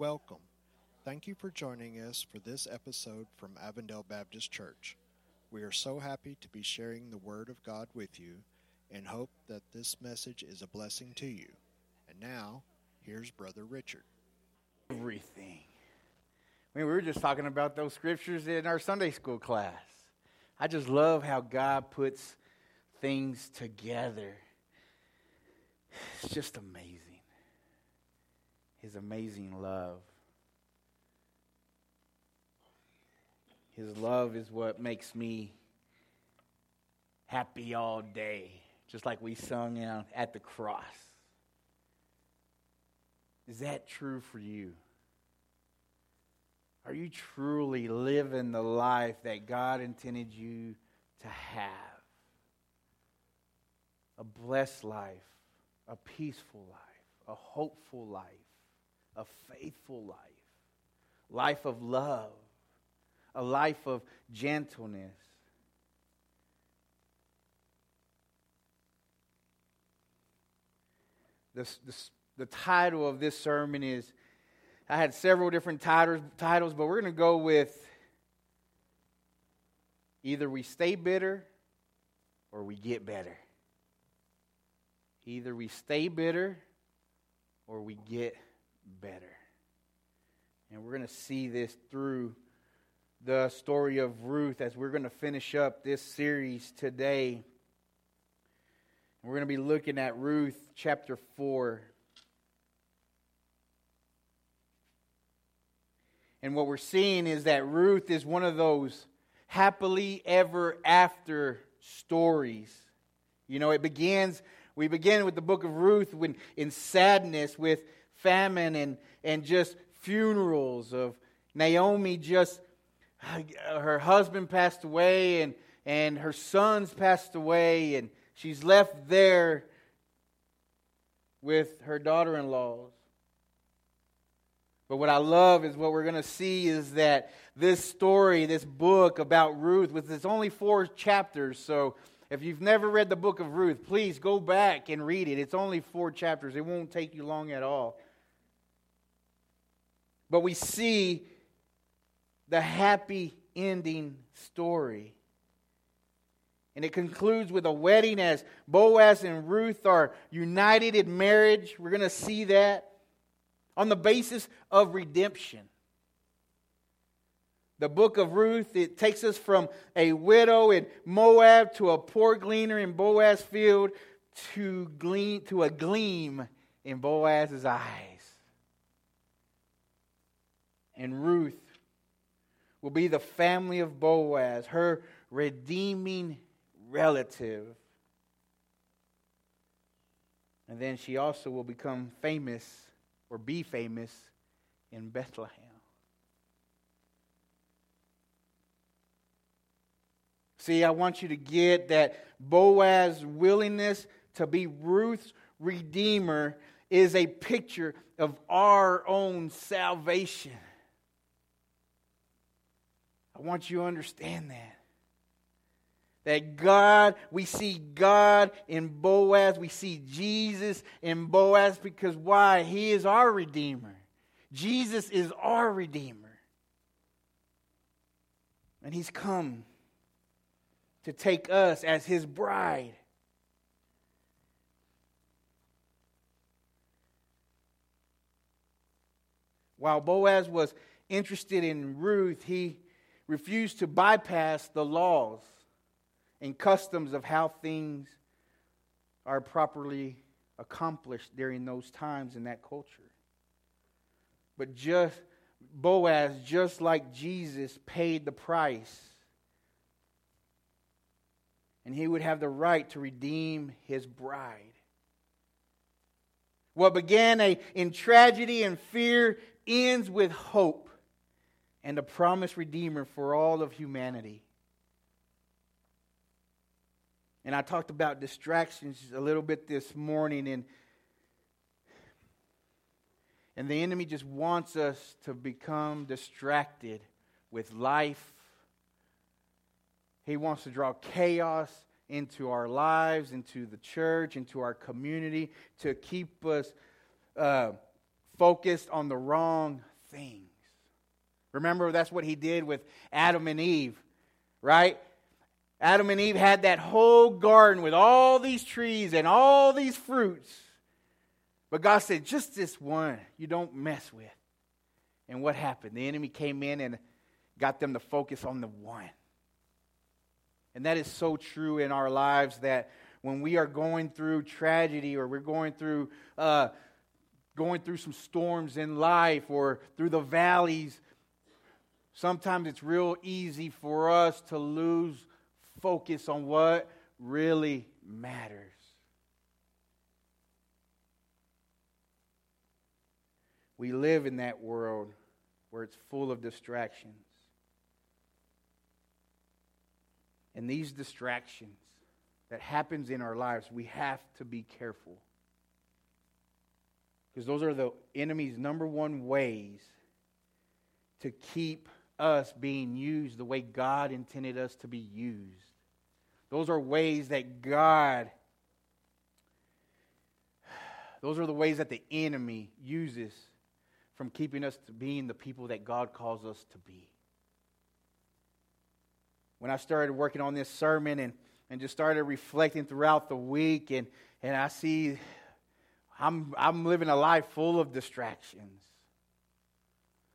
Welcome. Thank you for joining us for this episode from Avondale Baptist Church. We are so happy to be sharing the Word of God with you and hope that this message is a blessing to you. And now, here's Brother Richard. Everything. I mean, we were just talking about those scriptures in our Sunday school class. I just love how God puts things together. It's just amazing. His amazing love. His love is what makes me happy all day, just like we sung out at the cross. Is that true for you? Are you truly living the life that God intended you to have? A blessed life, a peaceful life, a hopeful life, a faithful life, life of love, a life of gentleness. The, the, the title of this sermon is I had several different titles, titles but we're going to go with either we stay bitter or we get better. Either we stay bitter or we get better. And we're going to see this through the story of Ruth as we're going to finish up this series today. We're going to be looking at Ruth chapter 4. And what we're seeing is that Ruth is one of those happily ever after stories. You know, it begins, we begin with the book of Ruth when, in sadness with famine and, and just funerals of Naomi just, her husband passed away and, and her sons passed away, and she's left there with her daughter in laws. But what I love is what we're going to see is that this story, this book about Ruth, with its only four chapters. So if you've never read the book of Ruth, please go back and read it. It's only four chapters, it won't take you long at all. But we see the happy ending story. And it concludes with a wedding as Boaz and Ruth are united in marriage. We're going to see that on the basis of redemption. The book of Ruth, it takes us from a widow in Moab to a poor gleaner in Boaz's field to, glean, to a gleam in Boaz's eyes. And Ruth will be the family of Boaz, her redeeming relative. And then she also will become famous or be famous in Bethlehem. See, I want you to get that Boaz's willingness to be Ruth's redeemer is a picture of our own salvation. I want you to understand that. That God, we see God in Boaz. We see Jesus in Boaz because why? He is our Redeemer. Jesus is our Redeemer. And He's come to take us as His bride. While Boaz was interested in Ruth, he refused to bypass the laws and customs of how things are properly accomplished during those times in that culture. But just Boaz, just like Jesus, paid the price. And he would have the right to redeem his bride. What began a, in tragedy and fear ends with hope and a promised Redeemer for all of humanity. And I talked about distractions a little bit this morning, and, and the enemy just wants us to become distracted with life. He wants to draw chaos into our lives, into the church, into our community, to keep us uh, focused on the wrong things. Remember, that's what he did with Adam and Eve, right? Adam and Eve had that whole garden with all these trees and all these fruits. But God said, just this one you don't mess with. And what happened? The enemy came in and got them to focus on the one. And that is so true in our lives that when we are going through tragedy or we're going through uh, going through some storms in life or through the valleys, sometimes it's real easy for us to lose focus on what really matters. We live in that world where it's full of distractions. And these distractions that happens in our lives, we have to be careful. Because those are the enemy's number one ways to keep us being used the way God intended us to be used. Those are ways that God, those are the ways that the enemy uses from keeping us to being the people that God calls us to be. When I started working on this sermon and, and just started reflecting throughout the week, and, and I see I'm, I'm living a life full of distractions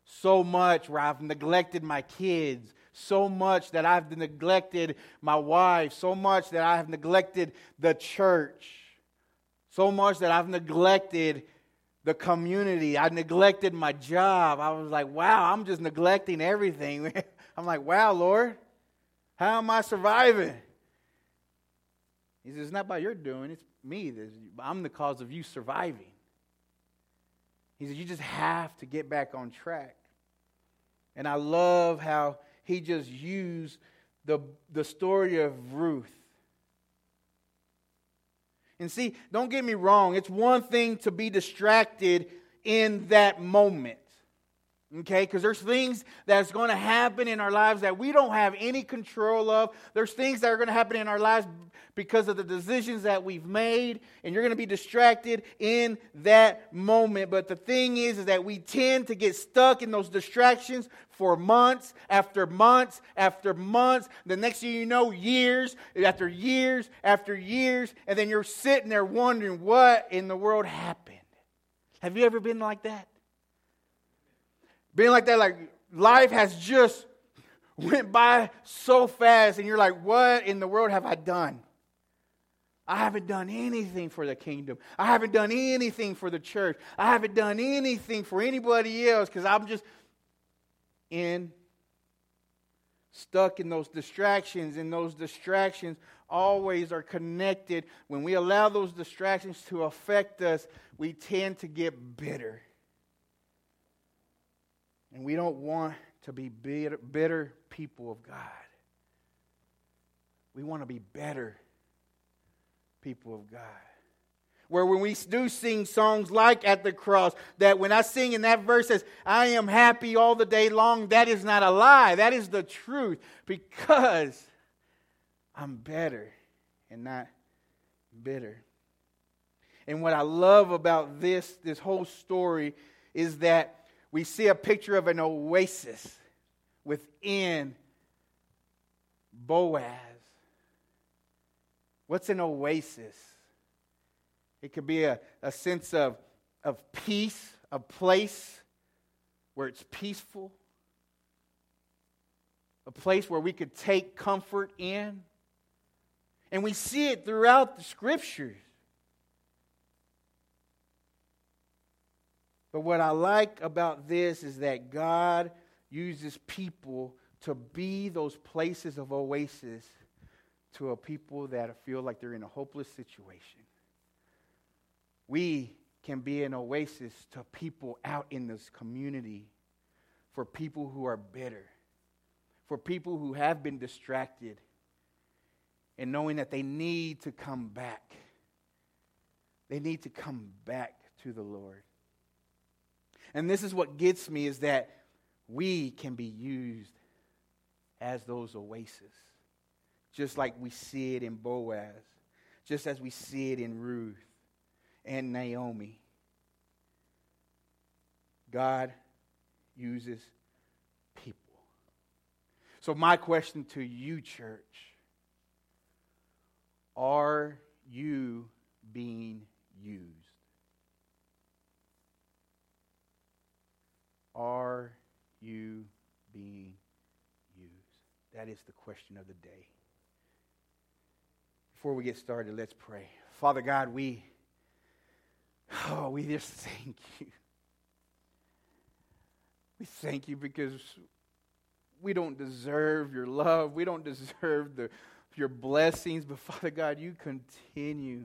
so much where I've neglected my kids, so much that I've neglected my wife, so much that I have neglected the church, so much that I've neglected the community. I neglected my job. I was like, wow, I'm just neglecting everything. I'm like, wow, Lord, how am I surviving? He says, it's not by your doing, it's me. I'm the cause of you surviving. He said, You just have to get back on track. And I love how he just used the, the story of Ruth. And see, don't get me wrong, it's one thing to be distracted in that moment. Okay, because there's things that's going to happen in our lives that we don't have any control of. There's things that are going to happen in our lives because of the decisions that we've made, and you're going to be distracted in that moment. But the thing is, is that we tend to get stuck in those distractions for months after months after months. The next thing you know, years after years after years, and then you're sitting there wondering what in the world happened. Have you ever been like that? Being like that, like life has just went by so fast, and you're like, what in the world have I done? I haven't done anything for the kingdom. I haven't done anything for the church. I haven't done anything for anybody else because I'm just in stuck in those distractions, and those distractions always are connected. When we allow those distractions to affect us, we tend to get bitter. And we don't want to be bitter, bitter people of God. We want to be better people of God. Where when we do sing songs like at the cross, that when I sing in that verse says, I am happy all the day long, that is not a lie. That is the truth because I'm better and not bitter. And what I love about this, this whole story, is that we see a picture of an oasis within Boaz. What's an oasis? It could be a, a sense of, of peace, a place where it's peaceful, a place where we could take comfort in. And we see it throughout the scriptures. But what I like about this is that God uses people to be those places of oasis to a people that feel like they're in a hopeless situation. We can be an oasis to people out in this community, for people who are bitter, for people who have been distracted, and knowing that they need to come back. They need to come back to the Lord. And this is what gets me is that we can be used as those oases just like we see it in Boaz, just as we see it in Ruth and Naomi. God uses people. So, my question to you, church are you being used? Are you being used? That is the question of the day. Before we get started, let's pray. Father God, we oh, we just thank you. We thank you because we don't deserve your love. We don't deserve the, your blessings. But Father God, you continue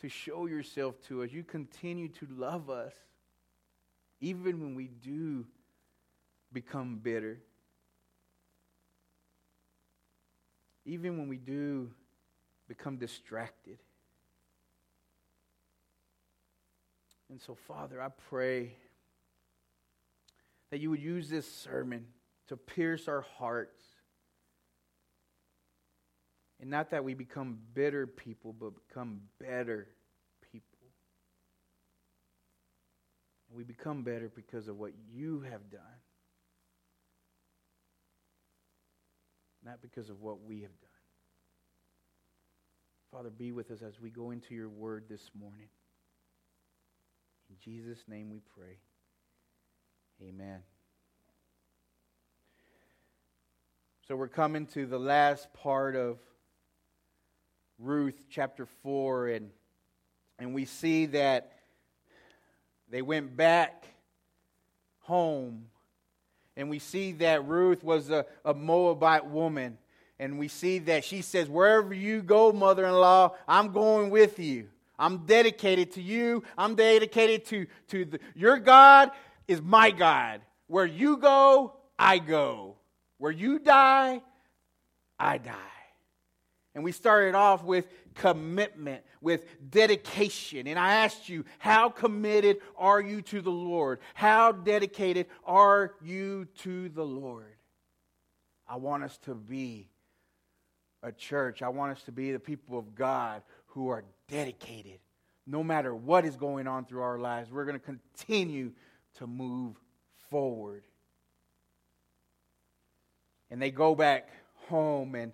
to show yourself to us. You continue to love us, even when we do become bitter. Even when we do become distracted. And so, Father, I pray that you would use this sermon to pierce our hearts. And not that we become bitter people, but become better people. And we become better because of what you have done, not because of what we have done. Father, be with us as we go into your word this morning. In Jesus' name we pray. Amen. So we're coming to the last part of Ruth chapter 4 and and we see that they went back home and we see that Ruth was a, a Moabite woman and we see that she says wherever you go mother-in-law I'm going with you I'm dedicated to you I'm dedicated to to the, your God is my God. Where you go, I go. Where you die, I die. And we started off with commitment, with dedication. And I asked you, how committed are you to the Lord? How dedicated are you to the Lord? I want us to be a church. I want us to be the people of God who are dedicated. No matter what is going on through our lives, we're going to continue to move forward. And they go back home and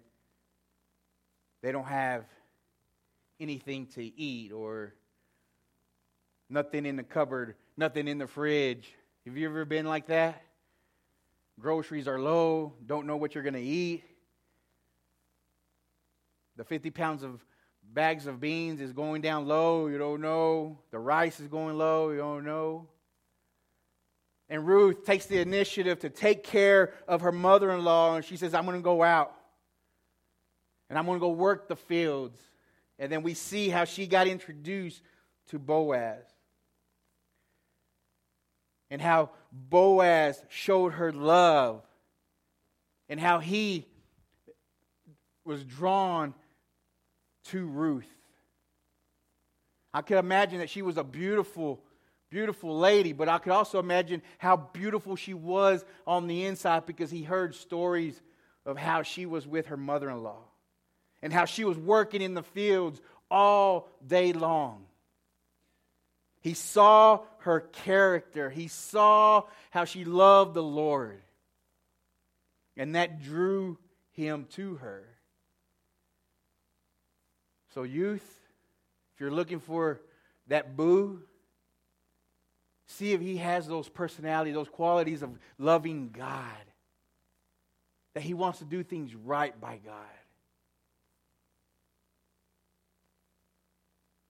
they don't have anything to eat or nothing in the cupboard, nothing in the fridge. Have you ever been like that? Groceries are low, don't know what you're going to eat. The 50 pounds of bags of beans is going down low, you don't know. The rice is going low, you don't know. And Ruth takes the initiative to take care of her mother in law, and she says, I'm going to go out and I'm going to go work the fields. And then we see how she got introduced to Boaz. And how Boaz showed her love. And how he was drawn to Ruth. I could imagine that she was a beautiful beautiful lady, but I could also imagine how beautiful she was on the inside because he heard stories of how she was with her mother in law and how she was working in the fields all day long. He saw her character, he saw how she loved the Lord, and that drew him to her. So, youth, if you're looking for that boo, See if he has those personalities, those qualities of loving God. That he wants to do things right by God.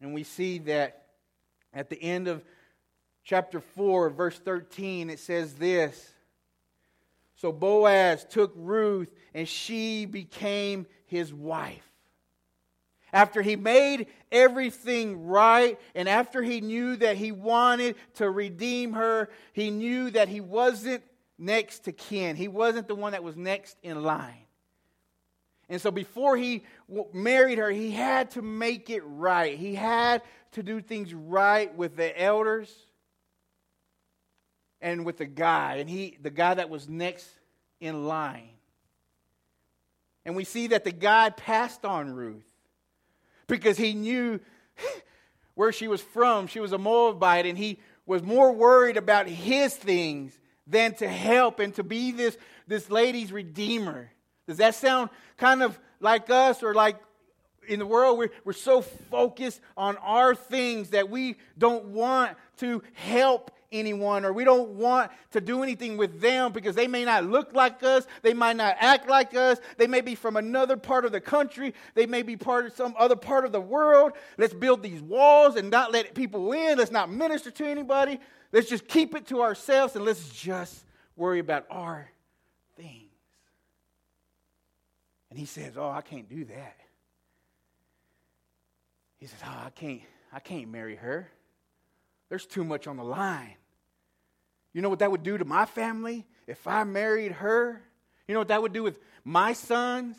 And we see that at the end of chapter 4, verse 13, it says this So Boaz took Ruth, and she became his wife. After he made everything right, and after he knew that he wanted to redeem her, he knew that he wasn't next to kin. He wasn't the one that was next in line. And so before he married her, he had to make it right. He had to do things right with the elders and with the guy, and he the guy that was next in line. And we see that the guy passed on Ruth because he knew where she was from. She was a Moabite, and he was more worried about his things than to help and to be this, this lady's redeemer. Does that sound kind of like us or like in the world? We're, we're so focused on our things that we don't want to help anyone or we don't want to do anything with them because they may not look like us, they might not act like us, they may be from another part of the country, they may be part of some other part of the world. Let's build these walls and not let people in, let's not minister to anybody. Let's just keep it to ourselves and let's just worry about our things. And he says, "Oh, I can't do that." He says, "Oh, I can't I can't marry her." There's too much on the line. You know what that would do to my family if I married her? You know what that would do with my sons?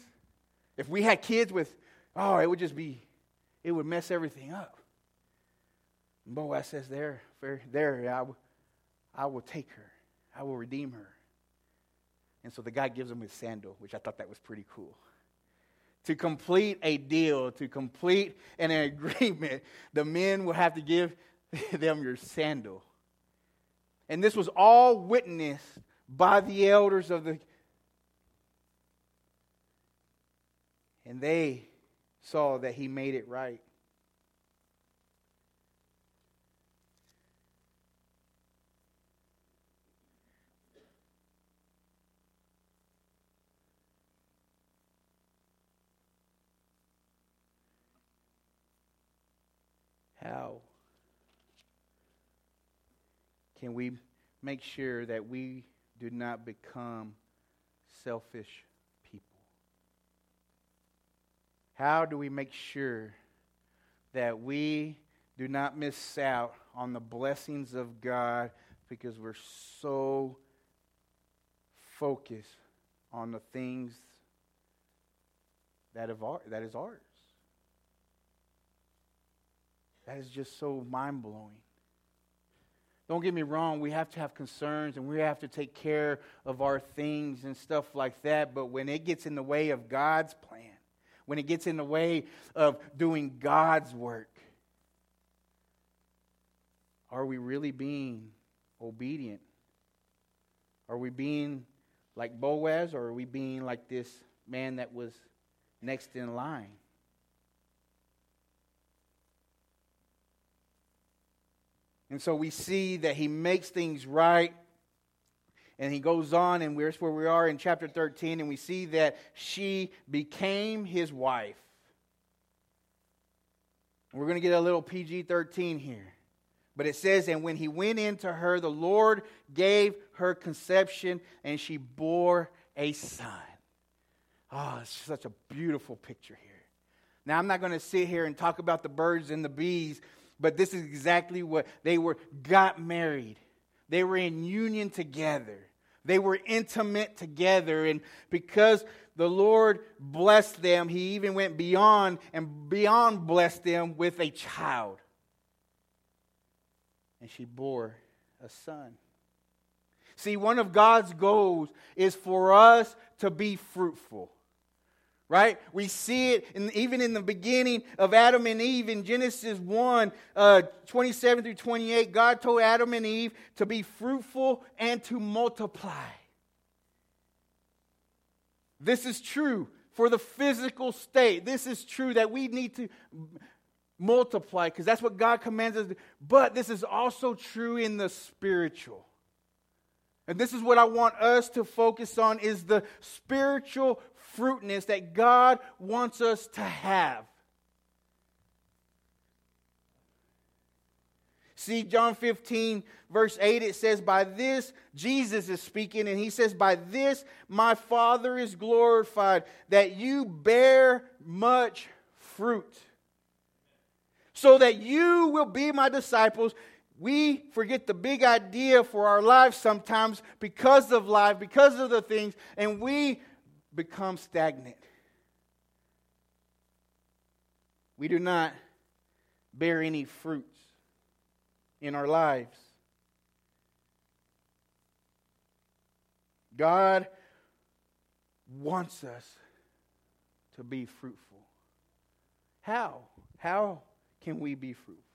If we had kids with, oh, it would just be, it would mess everything up. And Boaz says, there, there, I, will, I will take her. I will redeem her. And so the guy gives him his sandal, which I thought that was pretty cool. To complete a deal, to complete an agreement, the men will have to give them your sandal. And this was all witnessed by the elders of the. And they saw that he made it right. How? can we make sure that we do not become selfish people? How do we make sure that we do not miss out on the blessings of God because we're so focused on the things that, our, that is ours? That is just so mind blowing. Don't get me wrong, we have to have concerns and we have to take care of our things and stuff like that. But when it gets in the way of God's plan, when it gets in the way of doing God's work, are we really being obedient? Are we being like Boaz or are we being like this man that was next in line? And so we see that he makes things right. And he goes on, and here's where we are in chapter 13, and we see that she became his wife. We're going to get a little PG 13 here. But it says, And when he went into her, the Lord gave her conception, and she bore a son. Oh, it's such a beautiful picture here. Now, I'm not going to sit here and talk about the birds and the bees but this is exactly what they were got married. They were in union together. They were intimate together. And because the Lord blessed them, He even went beyond and beyond blessed them with a child. And she bore a son. See, one of God's goals is for us to be fruitful right? We see it in, even in the beginning of Adam and Eve in Genesis 1 uh, 27 through 28. God told Adam and Eve to be fruitful and to multiply. This is true for the physical state. This is true that we need to multiply because that's what God commands us. But this is also true in the spiritual. And this is what I want us to focus on is the spiritual fruitness that God wants us to have. See, John 15, verse 8, it says, By this, Jesus is speaking, and he says, By this my Father is glorified, that you bear much fruit, so that you will be my disciples. We forget the big idea for our lives sometimes because of life, because of the things, and we become stagnant. We do not bear any fruits in our lives. God wants us to be fruitful. How? How can we be fruitful?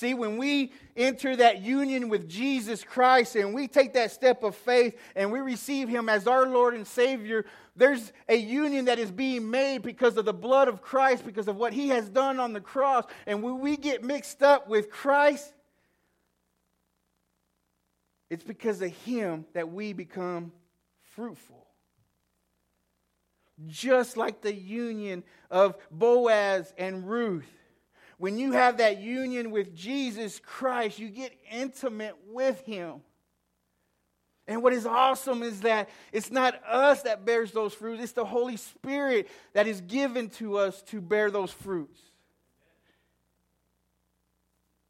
See, when we enter that union with Jesus Christ and we take that step of faith and we receive Him as our Lord and Savior, there's a union that is being made because of the blood of Christ, because of what He has done on the cross. And when we get mixed up with Christ, it's because of Him that we become fruitful. Just like the union of Boaz and Ruth when you have that union with Jesus Christ, you get intimate with Him. And what is awesome is that it's not us that bears those fruits, it's the Holy Spirit that is given to us to bear those fruits.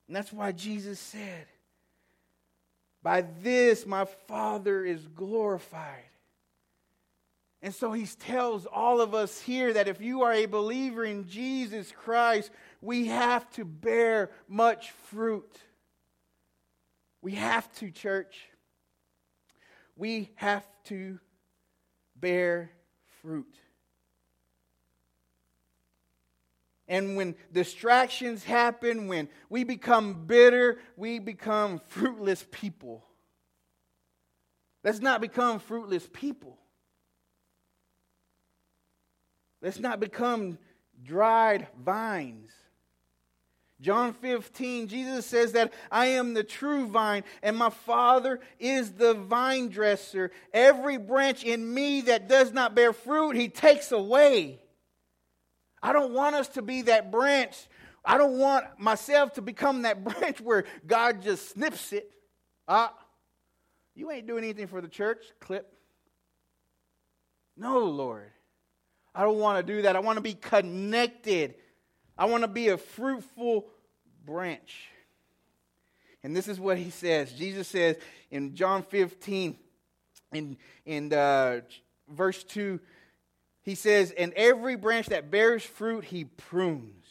And that's why Jesus said, By this my Father is glorified. And so he tells all of us here that if you are a believer in Jesus Christ, we have to bear much fruit. We have to, church. We have to bear fruit. And when distractions happen, when we become bitter, we become fruitless people. Let's not become fruitless people. Let's not become dried vines. John 15, Jesus says that I am the true vine, and my Father is the vine dresser. Every branch in me that does not bear fruit, he takes away. I don't want us to be that branch. I don't want myself to become that branch where God just snips it. Ah, you ain't doing anything for the church. Clip. No, Lord. I don't want to do that. I want to be connected. I want to be a fruitful branch. And this is what he says. Jesus says in John 15, in, in uh, verse 2, he says, And every branch that bears fruit, he prunes,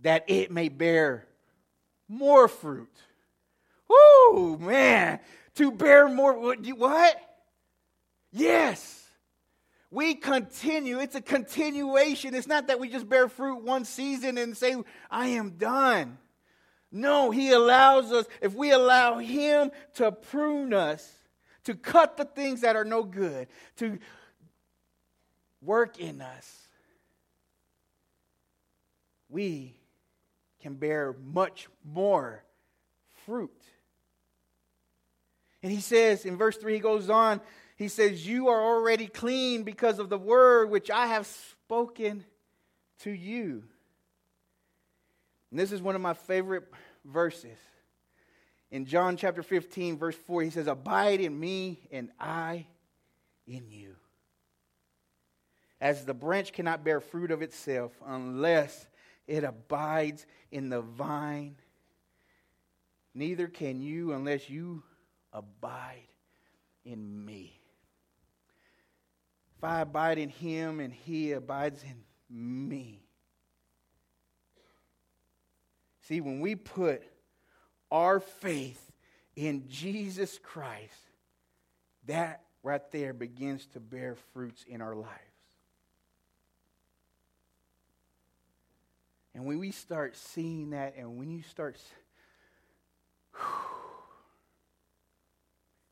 that it may bear more fruit. Whoo, man. To bear more. What? Yes. We continue. It's a continuation. It's not that we just bear fruit one season and say, I am done. No, He allows us, if we allow Him to prune us, to cut the things that are no good, to work in us, we can bear much more fruit. And he says in verse 3, he goes on, he says, You are already clean because of the word which I have spoken to you. And this is one of my favorite verses. In John chapter 15, verse 4, he says, Abide in me and I in you. As the branch cannot bear fruit of itself unless it abides in the vine, neither can you unless you abide in me. If I abide in him and he abides in me. See, when we put our faith in Jesus Christ, that right there begins to bear fruits in our lives. And when we start seeing that, and when you start, whew,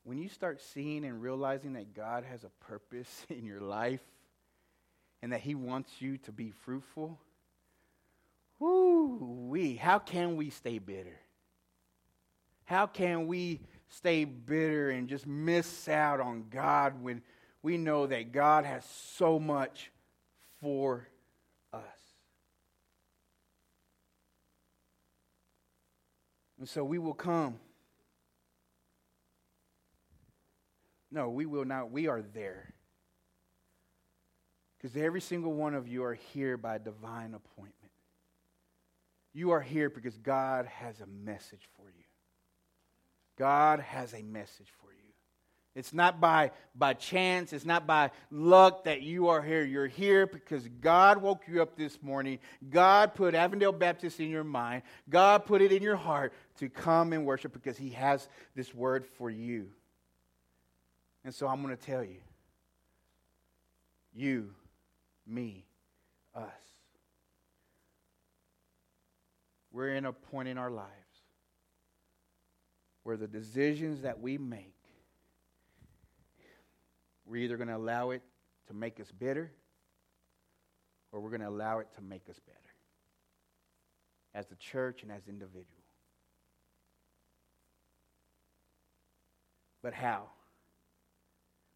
when you start seeing and realizing that God has a purpose in your life and that He wants you to be fruitful, whoo, we, how can we stay bitter? How can we stay bitter and just miss out on God when we know that God has so much for us? And so we will come No, we will not. We are there. Because every single one of you are here by divine appointment. You are here because God has a message for you. God has a message for you. It's not by, by chance, it's not by luck that you are here. You're here because God woke you up this morning. God put Avondale Baptist in your mind. God put it in your heart to come and worship because He has this word for you. And so I'm going to tell you you, me, us. We're in a point in our lives where the decisions that we make, we're either going to allow it to make us bitter or we're going to allow it to make us better as a church and as individuals. But how?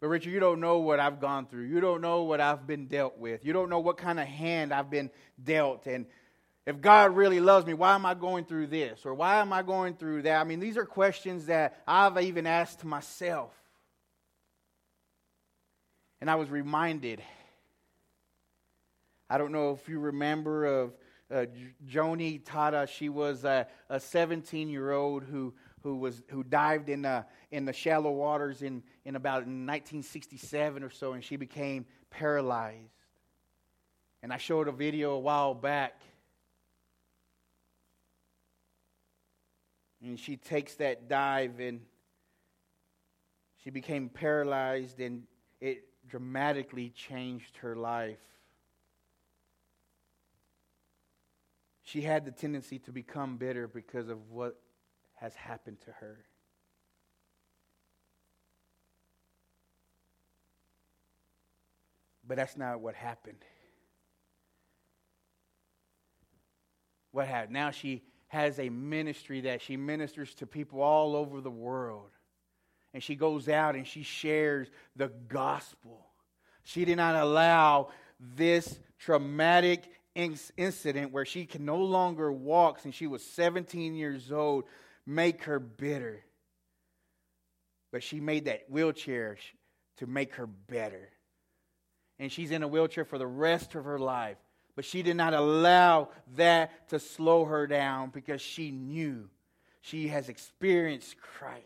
But Richard, you don't know what I've gone through. You don't know what I've been dealt with. You don't know what kind of hand I've been dealt. And if God really loves me, why am I going through this? Or why am I going through that? I mean, these are questions that I've even asked myself. And I was reminded. I don't know if you remember of uh, Joni Tada. She was a 17 year old who who was who dived in the in the shallow waters in in about 1967 or so, and she became paralyzed. And I showed a video a while back. And she takes that dive and she became paralyzed, and it dramatically changed her life. She had the tendency to become bitter because of what has happened to her. But that's not what happened. What happened? Now she has a ministry that she ministers to people all over the world. And she goes out and she shares the gospel. She did not allow this traumatic incident where she can no longer walk since she was 17 years old make her bitter. But she made that wheelchair to make her better. And she's in a wheelchair for the rest of her life. But she did not allow that to slow her down because she knew she has experienced Christ.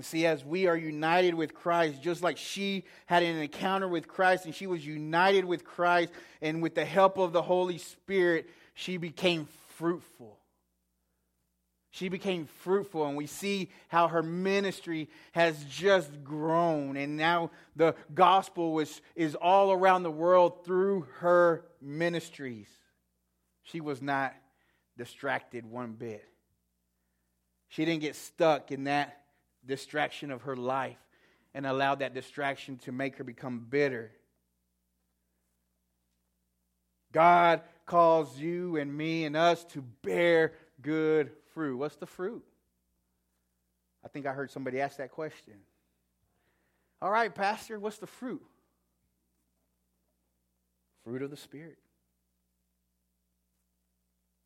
And see, as we are united with Christ, just like she had an encounter with Christ and she was united with Christ, and with the help of the Holy Spirit, she became fruitful. She became fruitful, and we see how her ministry has just grown. And now the gospel is, is all around the world through her ministries. She was not distracted one bit. She didn't get stuck in that distraction of her life and allowed that distraction to make her become bitter. God calls you and me and us to bear good fruit. What's the fruit? I think I heard somebody ask that question. All right, Pastor, what's the fruit? Fruit of the Spirit.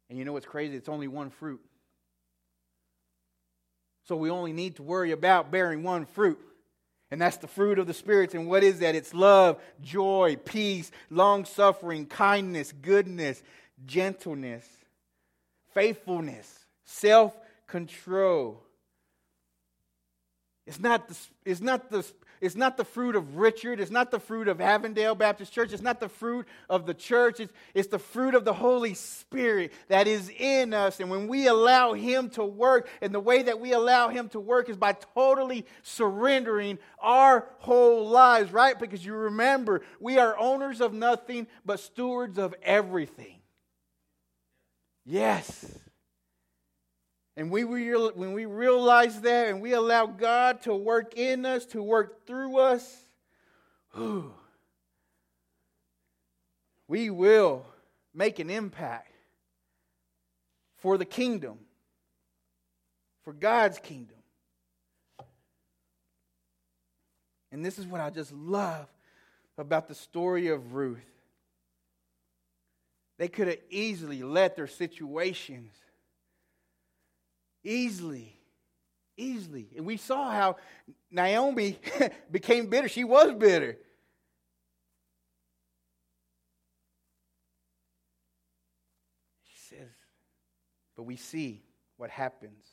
And you know what's crazy? It's only one fruit. So we only need to worry about bearing one fruit. And that's the fruit of the Spirit. And what is that? It's love, joy, peace, long suffering, kindness, goodness, gentleness, faithfulness, self control. It's not, the, it's, not the, it's not the fruit of Richard. It's not the fruit of Avondale Baptist Church. It's not the fruit of the church. It's, it's the fruit of the Holy Spirit that is in us. And when we allow Him to work, and the way that we allow Him to work is by totally surrendering our whole lives, right? Because you remember, we are owners of nothing but stewards of everything. Yes. And we when we realize that and we allow God to work in us, to work through us, whew, we will make an impact for the kingdom, for God's kingdom. And this is what I just love about the story of Ruth. They could have easily let their situations Easily. Easily. And we saw how Naomi became bitter. She was bitter. She says, but we see what happens.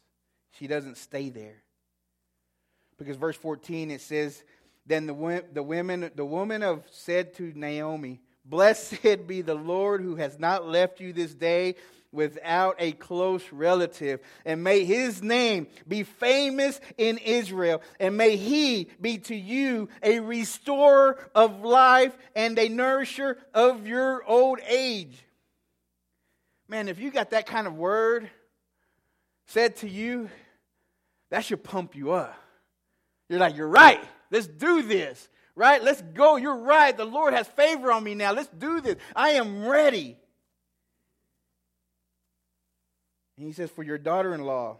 She doesn't stay there. Because verse 14 it says, Then the, the women the woman of said to Naomi, Blessed be the Lord who has not left you this day without a close relative. And may his name be famous in Israel. And may he be to you a restorer of life and a nourisher of your old age. Man, if you got that kind of word said to you, that should pump you up. You're like, you're right. Let's do this. Right? Let's go. You're right. The Lord has favor on me now. Let's do this. I am ready. And he says, For your daughter in law,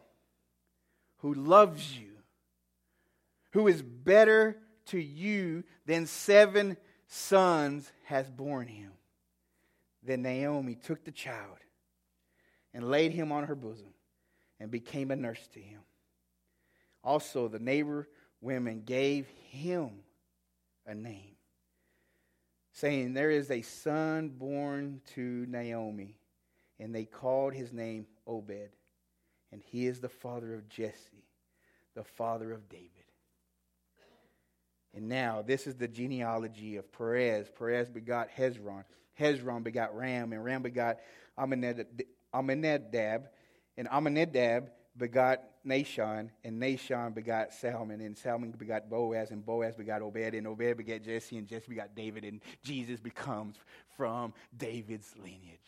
who loves you, who is better to you than seven sons, has borne him. Then Naomi took the child and laid him on her bosom and became a nurse to him. Also, the neighbor women gave him a name, saying, There is a son born to Naomi. And they called his name Obed. And he is the father of Jesse, the father of David. And now, this is the genealogy of Perez. Perez begot Hezron. Hezron begot Ram, and Ram begot Amminadab, and Amminadab begot Nahshon, and Nahshon begot Salmon, and Salmon begot Boaz, and Boaz begot Obed, and Obed begot Jesse, and Jesse begot David, and Jesus becomes from David's lineage.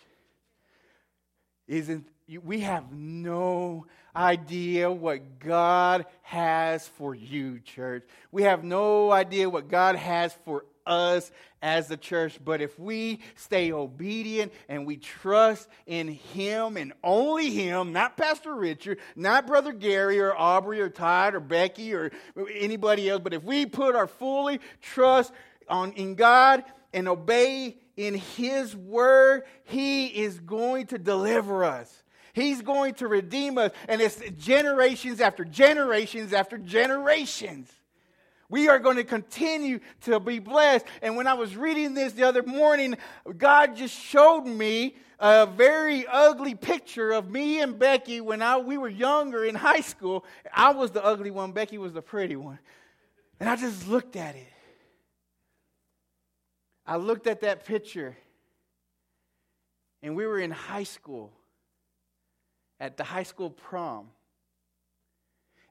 Isn't we have no idea what God has for you, church. We have no idea what God has for us as the church. But if we stay obedient and we trust in Him and only Him, not Pastor Richard, not Brother Gary or Aubrey or Todd or Becky or anybody else, but if we put our fully trust on in God and obey in His word, He is going to deliver us. He's going to redeem us. And it's generations after generations after generations. We are going to continue to be blessed. And when I was reading this the other morning, God just showed me a very ugly picture of me and Becky when I, we were younger in high school. I was the ugly one, Becky was the pretty one. And I just looked at it. I looked at that picture, and we were in high school at the high school prom.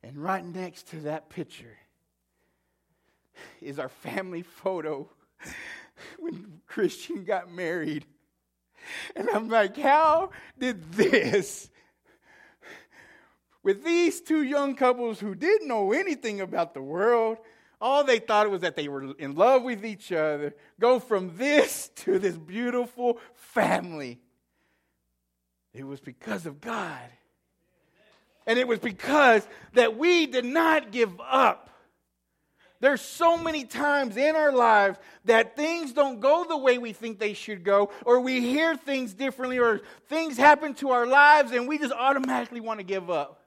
And right next to that picture is our family photo when Christian got married. And I'm like, how did this, with these two young couples who didn't know anything about the world, all they thought was that they were in love with each other, go from this to this beautiful family. It was because of God. And it was because that we did not give up. There's so many times in our lives that things don't go the way we think they should go, or we hear things differently, or things happen to our lives and we just automatically want to give up.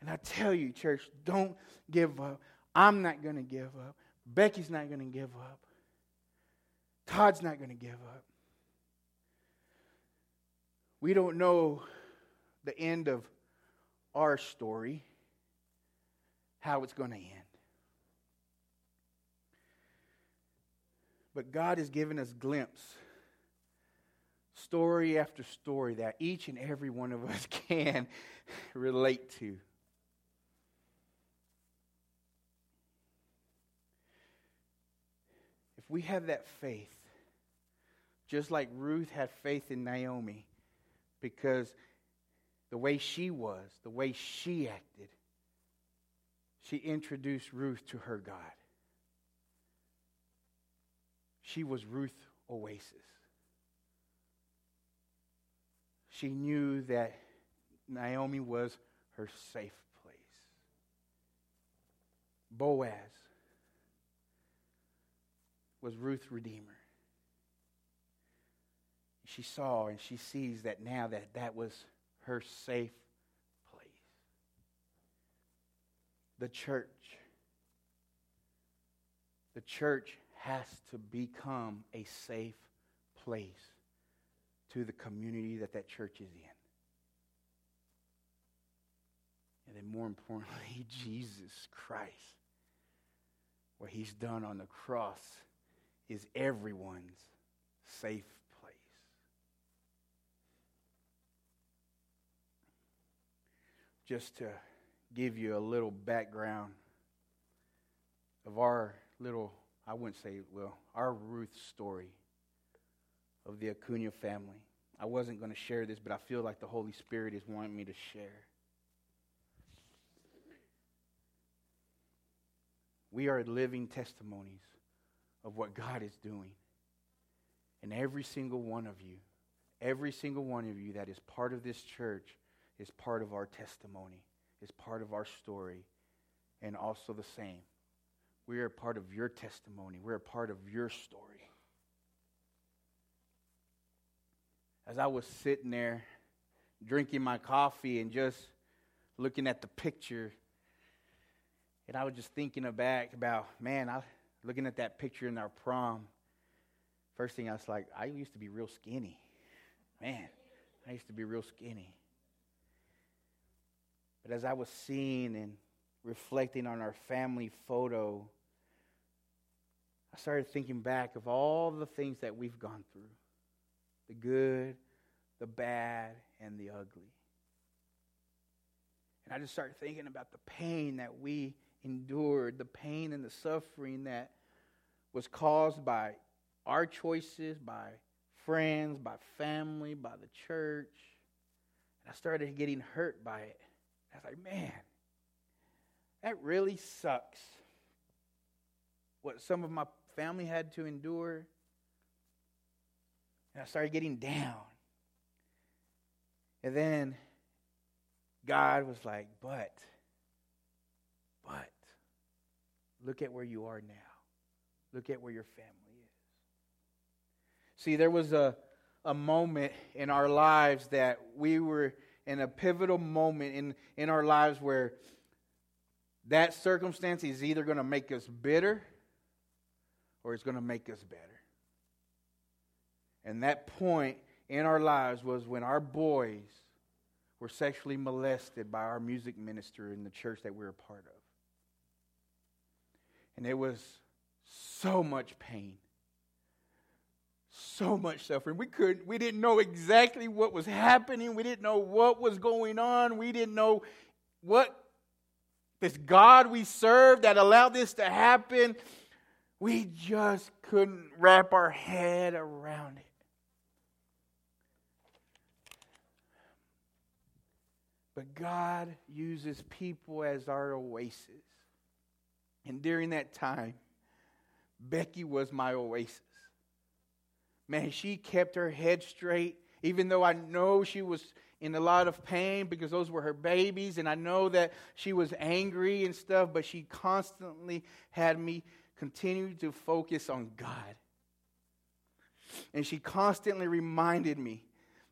And I tell you, church, don't give up. I'm not going to give up. Becky's not going to give up. Todd's not going to give up. We don't know the end of our story, how it's going to end. But God has given us glimpse, story after story, that each and every one of us can relate to. We have that faith, just like Ruth had faith in Naomi, because the way she was, the way she acted, she introduced Ruth to her God. She was Ruth Oasis. She knew that Naomi was her safe place. Boaz was Ruth Redeemer. She saw and she sees that now that that was her safe place. The church. The church has to become a safe place to the community that that church is in. And then, more importantly, Jesus Christ, what he's done on the cross is everyone's safe place. Just to give you a little background of our little, I wouldn't say, well, our Ruth story of the Acuna family. I wasn't going to share this, but I feel like the Holy Spirit is wanting me to share. We are living testimonies of what God is doing. And every single one of you, every single one of you that is part of this church is part of our testimony, is part of our story, and also the same. We are part of your testimony, we're a part of your story. As I was sitting there drinking my coffee and just looking at the picture, and I was just thinking back about, man, I looking at that picture in our prom. First thing I was like, I used to be real skinny. Man, I used to be real skinny. But as I was seeing and reflecting on our family photo, I started thinking back of all the things that we've gone through the good, the bad, and the ugly. And I just started thinking about the pain that we endured, the pain and the suffering that was caused by our choices, by friends, by family, by the church. And I started getting hurt by it. I was like, man, that really sucks. What some of my family had to endure. And I started getting down. And then God was like, but, look at where you are now. Look at where your family is. See, there was a, a moment in our lives that we were in a pivotal moment in, in our lives where that circumstance is either going to make us bitter or it's going to make us better. And that point in our lives was when our boys were sexually molested by our music minister in the church that we were a part of. And it was so much pain. So much suffering. We couldn't we didn't know exactly what was happening. We didn't know what was going on. We didn't know what this god we served that allowed this to happen. We just couldn't wrap our head around it. But god uses people as our oasis and during that time Becky was my oasis. Man, she kept her head straight, even though I know she was in a lot of pain because those were her babies, and I know that she was angry and stuff, but she constantly had me continue to focus on God. And she constantly reminded me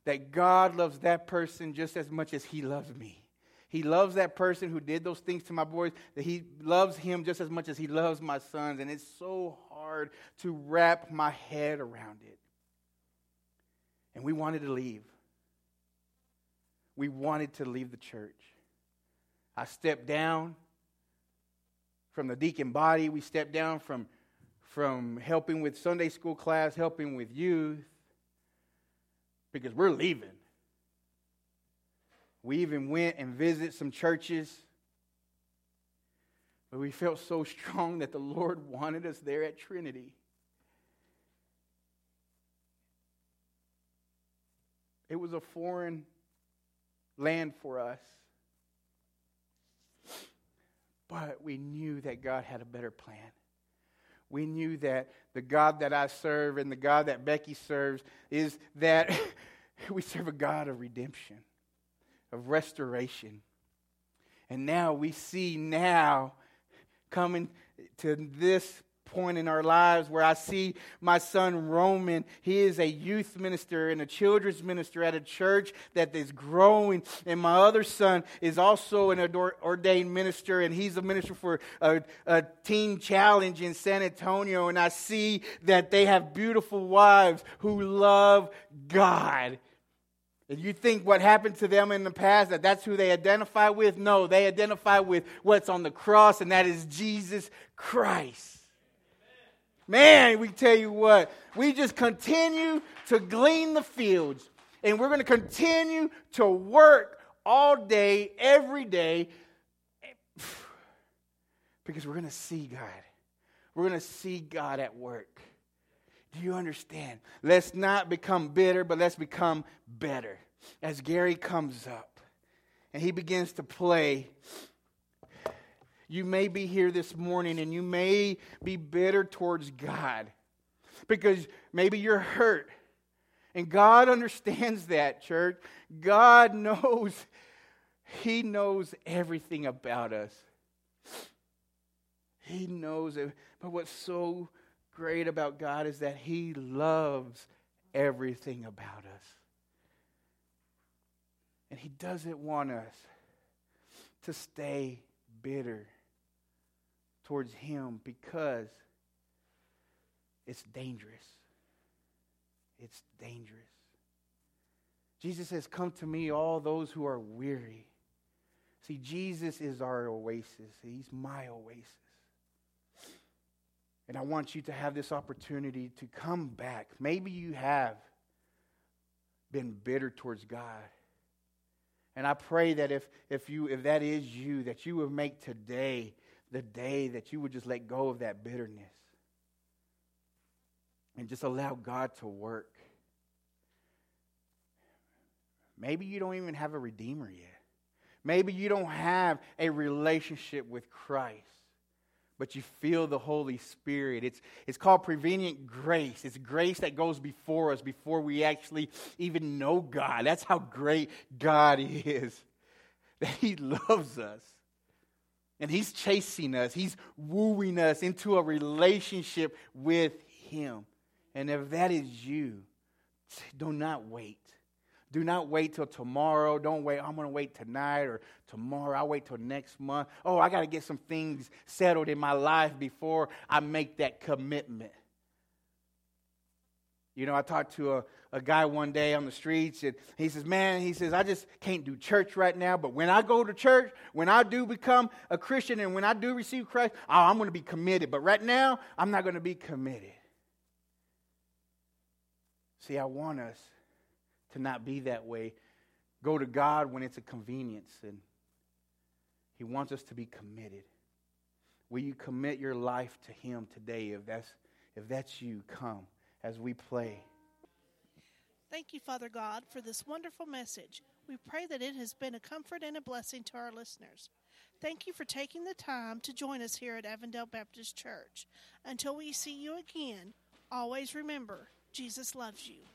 that God loves that person just as much as He loves me. He loves that person who did those things to my boys, that he loves him just as much as he loves my sons. And it's so hard to wrap my head around it. And we wanted to leave. We wanted to leave the church. I stepped down from the deacon body. We stepped down from, from helping with Sunday school class, helping with youth, because we're leaving. We even went and visited some churches. But we felt so strong that the Lord wanted us there at Trinity. It was a foreign land for us. But we knew that God had a better plan. We knew that the God that I serve and the God that Becky serves is that we serve a God of redemption of restoration. And now we see now coming to this point in our lives where I see my son Roman. He is a youth minister and a children's minister at a church that is growing. And my other son is also an ordained minister, and he's a minister for a, a teen challenge in San Antonio. And I see that they have beautiful wives who love God and you think what happened to them in the past, that that's who they identify with? No, they identify with what's on the cross, and that is Jesus Christ. Man, we tell you what, we just continue to glean the fields, and we're going to continue to work all day, every day, because we're going to see God. We're going to see God at work. Do you understand? Let's not become bitter, but let's become better. As Gary comes up and he begins to play, you may be here this morning and you may be bitter towards God because maybe you're hurt. And God understands that, church. God knows, He knows everything about us. He knows it. But what's so great about God is that He loves everything about us. And He doesn't want us to stay bitter towards Him because it's dangerous. It's dangerous. Jesus says, Come to me, all those who are weary. See, Jesus is our oasis, He's my oasis. And I want you to have this opportunity to come back. Maybe you have been bitter towards God. And I pray that if, if, you, if that is you, that you would make today the day that you would just let go of that bitterness and just allow God to work. Maybe you don't even have a Redeemer yet. Maybe you don't have a relationship with Christ but you feel the Holy Spirit. It's, it's called prevenient grace. It's grace that goes before us before we actually even know God. That's how great God is, that He loves us. And He's chasing us, He's wooing us into a relationship with Him. And if that is you, do not wait. Do not wait till tomorrow. Don't wait. I'm going to wait tonight or tomorrow. I'll wait till next month. Oh, I got to get some things settled in my life before I make that commitment. You know, I talked to a, a guy one day on the streets, and he says, Man, he says, I just can't do church right now, but when I go to church, when I do become a Christian and when I do receive Christ, oh, I'm going to be committed. But right now, I'm not going to be committed. See, I want us to not be that way. Go to God when it's a convenience, and He wants us to be committed. Will you commit your life to Him today? If that's, if that's you, come as we play. Thank you, Father God, for this wonderful message. We pray that it has been a comfort and a blessing to our listeners. Thank you for taking the time to join us here at Avondale Baptist Church. Until we see you again, always remember Jesus loves you.